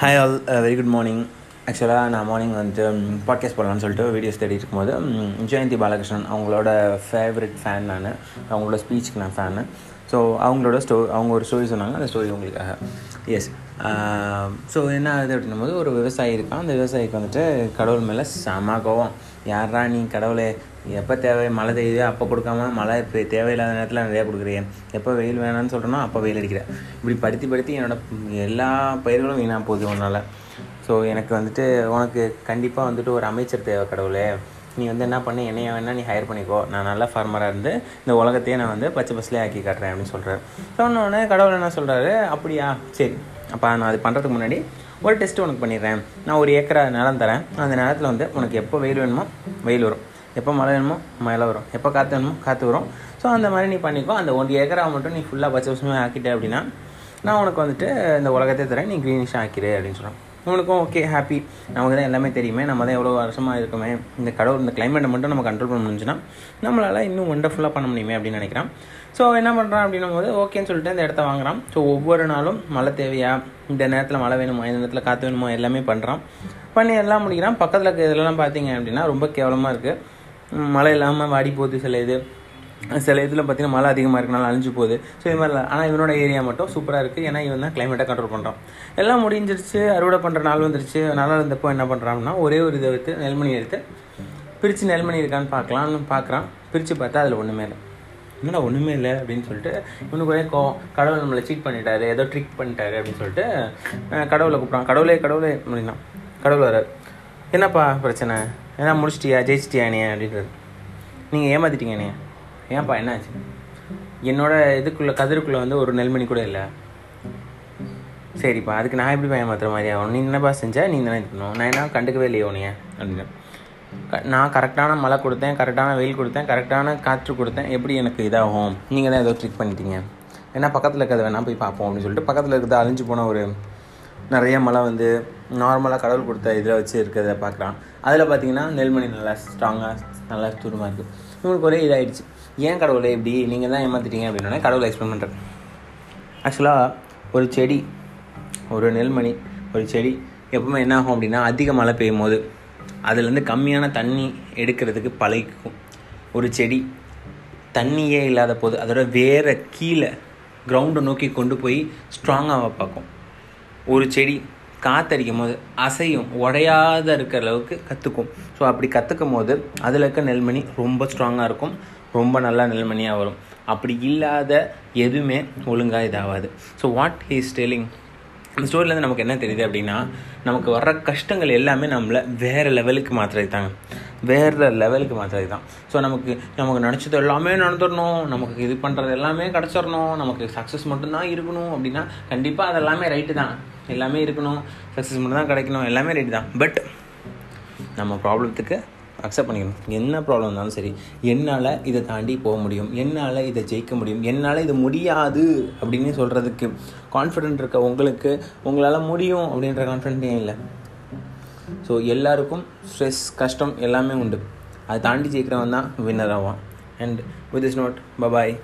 Hi all very good morning ஆக்சுவலாக நான் morning வந்துட்டு பாட்காஸ்ட் போடலான்னு சொல்லிட்டு வீடியோஸ் தேடி இருக்கும்போது ஜெயந்தி பாலகிருஷ்ணன் அவங்களோட ஃபேவரட் ஃபேன் நான் அவங்களோட ஸ்பீச்சுக்கு நான் ஃபேனு ஸோ அவங்களோட ஸ்டோ அவங்க ஒரு ஸ்டோரி சொன்னாங்க. அந்த ஸ்டோரி உங்களுக்காக. எஸ் ஸோ என்ன ஆகுது அப்படின்னும் போது ஒரு விவசாயி இருக்கான். அந்த விவசாயிக்கு வந்துட்டு கடவுள் மேலே செம கோவம். யாரா நீ கடவுளே? எப்போ தேவை? மழை பெய்யுது? அப்போ கொடுக்காம மழை இப்போ தேவையில்லாத நேரத்தில் நிறையா கொடுக்குறேன் எப்போ வெயில் வேணாம்னு சொல்கிறேன்னா அப்போ வெயில் அடிக்கிறேன் இப்படி படுத்தி படுத்தி என்னோடய எல்லா பயிர்களும் வீணாக போகுது உன்னால். ஸோ எனக்கு வந்துட்டு உனக்கு கண்டிப்பாக வந்துட்டு ஒரு அமைச்சர் தேவை கடவுளே. நீ வந்து என்ன பண்ண என்னைய வேணால் நீ ஹையர் பண்ணிக்கோ. நான் நல்ல ஃபார்மராக இருந்து இந்த உலகத்தையே நான் வந்து பச்சை பஸ்லேயே ஆக்கி காட்டுறேன் அப்படின்னு சொல்கிறாரு சொன்னோடனே கடவுள் என்ன சொல்கிறாரு அப்படியா? சரி. அப்போ நான் அது பண்ணுறதுக்கு முன்னாடி ஒரு டெஸ்ட் உனக்கு பண்ணிடுறேன். நான் ஒரு ஏக்கரா நிலம் தரேன். அந்த நிலத்தில் வந்து உனக்கு எப்போ வெயில் வேணுமோ வெயில் வரும். எப்போ மழை வேணுமோ மழை வரும். எப்போ காற்று வேணுமோ காற்று வரும். ஸோ அந்த மாதிரி நீ பண்ணிக்கோ. அந்த ஒன் ஏக்கரா மட்டும் நீ ஃபுல்லாக பச்சை பசுமையாக ஆக்கிட்ட அப்படின்னா நான் உனக்கு வந்துட்டு இந்த உலகத்தை தரேன். நீ க்ரீனிஷாக ஆக்கிடு அப்படின்னு சொல்கிறேன் உனக்கும் ஓகே ஹாப்பி நமக்கு தான் எல்லாமே தெரியுமே. நம்ம தான் எவ்வளோ வருஷமாக இருக்கோமே. இந்த கடவுள் இந்த கிளைமேட்டை மட்டும் நம்ம கண்ட்ரோல் பண்ண முடிஞ்சுன்னா நம்மளால் இன்னும் ஒண்டர்ஃபுல்லாக பண்ண முடியுமே அப்படின்னு நினைக்கிறான். ஸோ என்ன பண்ணுறான் அப்படின்னும் போது ஓகேன்னு சொல்லிட்டு இந்த இடத்த வாங்குறான். ஸோ ஒவ்வொரு நாளும் மழை தேவையா? இந்த நேரத்தில் மழை வேணுமா? இந்த நேரத்தில் காற்று வேணுமா? எல்லாமே பண்ணுறான் பண்ணி எல்லாம் முடிக்கிறான். பக்கத்தில் இருக்க இதெல்லாம் பார்த்தீங்க அப்படின்னா ரொம்ப கேவலமாக இருக்குது மழை இல்லாமல் வாடி போகுது சில இது. சில இதில் பார்த்தீங்கன்னா மழை அதிகமாக இருக்கனால அழிஞ்சு போகுது. ஸோ இது மாதிரிலாம் ஆனால் இவனோட ஏரியா மட்டும் சூப்பராக இருக்குது ஏன்னா இவன் தான் கிளைமேட்டை கண்ட்ரோல் பண்ணுறான் எல்லாம் முடிஞ்சிருச்சு. அறுவடை பண்ணுற நாள் வந்துருச்சு. நல்லா இருந்தப்போ என்ன பண்ணுறான்னா ஒரே ஒரு இதை எடுத்து நெல்மணி எடுத்து பிரித்து நெல்மணி இருக்கான்னு பார்க்கலாம்னு பார்க்குறான். பிரித்து பார்த்தா அதில் ஒன்றுமே இல்லை. என்னடா ஒன்றுமே இல்லை அப்படின்னு சொல்லிட்டு இவனுக்கு ஒரே கோவம் கடவுள் நம்மளை சீட் பண்ணிட்டாரு. ஏதோ ட்ரிக் பண்ணிட்டாரு அப்படின்னு சொல்லிட்டு கடவுளை கூப்பிட்றான். கடவுளே கடவுளே அப்படின்னா கடவுள் வரார் என்னப்பா பிரச்சனை? என்ன முடிச்சிட்டியா? ஜெயிச்சிட்டியா நீ அப்படின்றது நீங்கள் ஏமாத்திட்டீங்க நீ ஏன்ப்பா என்னாச்சு? என்னோட இதுக்குள்ளே கதிருக்குள்ளே வந்து ஒரு நெல்மணி கூட இல்லை. சரிப்பா அதுக்கு நான் எப்படி ஏமாத்துற மாதிரி ஆகும் நீ என்னப்பா செஞ்ச? நீ தானே இது பண்ணணும். நான் என்ன கண்டுக்கவே இல்லையோ உனைய அப்படின்னு நான் கரெக்டான மழை கொடுத்தேன் கரெக்டான வெயில் கொடுத்தேன் கரெக்டான காற்று கொடுத்தேன். எப்படி எனக்கு இதாகும்? நீங்கள் தான் ஏதோ ட்ரிக் பண்ணிட்டீங்க. ஏன்னா பக்கத்தில் இருக்கிறத வேணால் போய் பார்ப்போம் அப்படின்னு சொல்லிட்டு பக்கத்தில் இருக்கிறது அழிஞ்சு போன ஒரு நிறைய மழை வந்து நார்மலாக கடவுள் கொடுத்த இதில் வச்சு இருக்கிறத பார்க்குறான். அதில் பார்த்தீங்கன்னா நெல்மணி நல்லா ஸ்ட்ராங்காக நல்லா தூரமாக இருக்குது இவங்களுக்கு ஒரே இதாகிடுச்சு ஏன் கடவுளே இப்படி நீங்கள் தான் ஏமாத்திட்டீங்க அப்படின்னா கடவுளை எக்ஸ்பிளைன் பண்ணுறேன் ஆக்சுவலாக ஒரு செடி ஒரு நெல்மணி ஒரு செடி எப்பவுமே என்ன ஆகும் அப்படின்னா அதிக மழை பெய்யும் போது அதுலேருந்து கம்மியான தண்ணி எடுக்கிறதுக்கு பழகிக்கும். ஒரு செடி தண்ணியே இல்லாத போது அதோட வேற கீழே கிரவுண்டை நோக்கி கொண்டு போய் ஸ்ட்ராங்காக பார்க்கும். ஒரு செடி காத்தடிக்கும் போது அசையும் உடையாத இருக்கிற அளவுக்கு கற்றுக்கும் ஸோ அப்படி கற்றுக்கும் போது அதில் இருக்க நெல்மணி ரொம்ப ஸ்ட்ராங்காக இருக்கும். ரொம்ப நல்லா நெல்மணியாக வரும். அப்படி இல்லாத எதுவுமே ஒழுங்காக இதாகாது ஸோ வாட் ஹீஸ் டெல்லிங் இந்த ஸ்டோரியிலேருந்து நமக்கு என்ன தெரியுது அப்படின்னா நமக்கு வர்ற கஷ்டங்கள் எல்லாமே நம்மளை வேறு லெவலுக்கு மாற்றுறது தாங்க வேறு லெவலுக்கு மாற்றுறது தான் ஸோ நமக்கு நமக்கு நினச்சது எல்லாமே நடந்துடணும் நமக்கு இது பண்ணுறது எல்லாமே கிடச்சிடணும் நமக்கு சக்ஸஸ் மட்டும்தான் இருக்கணும் அப்படின்னா கண்டிப்பாக அது எல்லாமே ரைட்டு தான். எல்லாமே இருக்கணும். சக்ஸஸ் மட்டும்தான் கிடைக்கணும். எல்லாமே ரைட்டு தான். பட் நம்ம ப்ராப்ளத்துக்கு அக்செப்ட் பண்ணிக்கணும். என்ன ப்ராப்ளம் இருந்தாலும் சரி என்னால் இதை தாண்டி போக முடியும் என்னால் இதை ஜெயிக்க முடியும் என்னால் இது முடியாது அப்படின்னு சொல்கிறதுக்கு கான்ஃபிடென்ட் இருக்க உங்களுக்கு உங்களால் முடியும் அப்படின்ற கான்ஃபிடென்ட்டே இல்லை? ஸோ எல்லாருக்கும் ஸ்ட்ரெஸ் கஷ்டம் எல்லாமே உண்டு. அதை தாண்டி ஜெயிக்கிறவன் தான் வின்னர் ஆவான். And with is not bye bye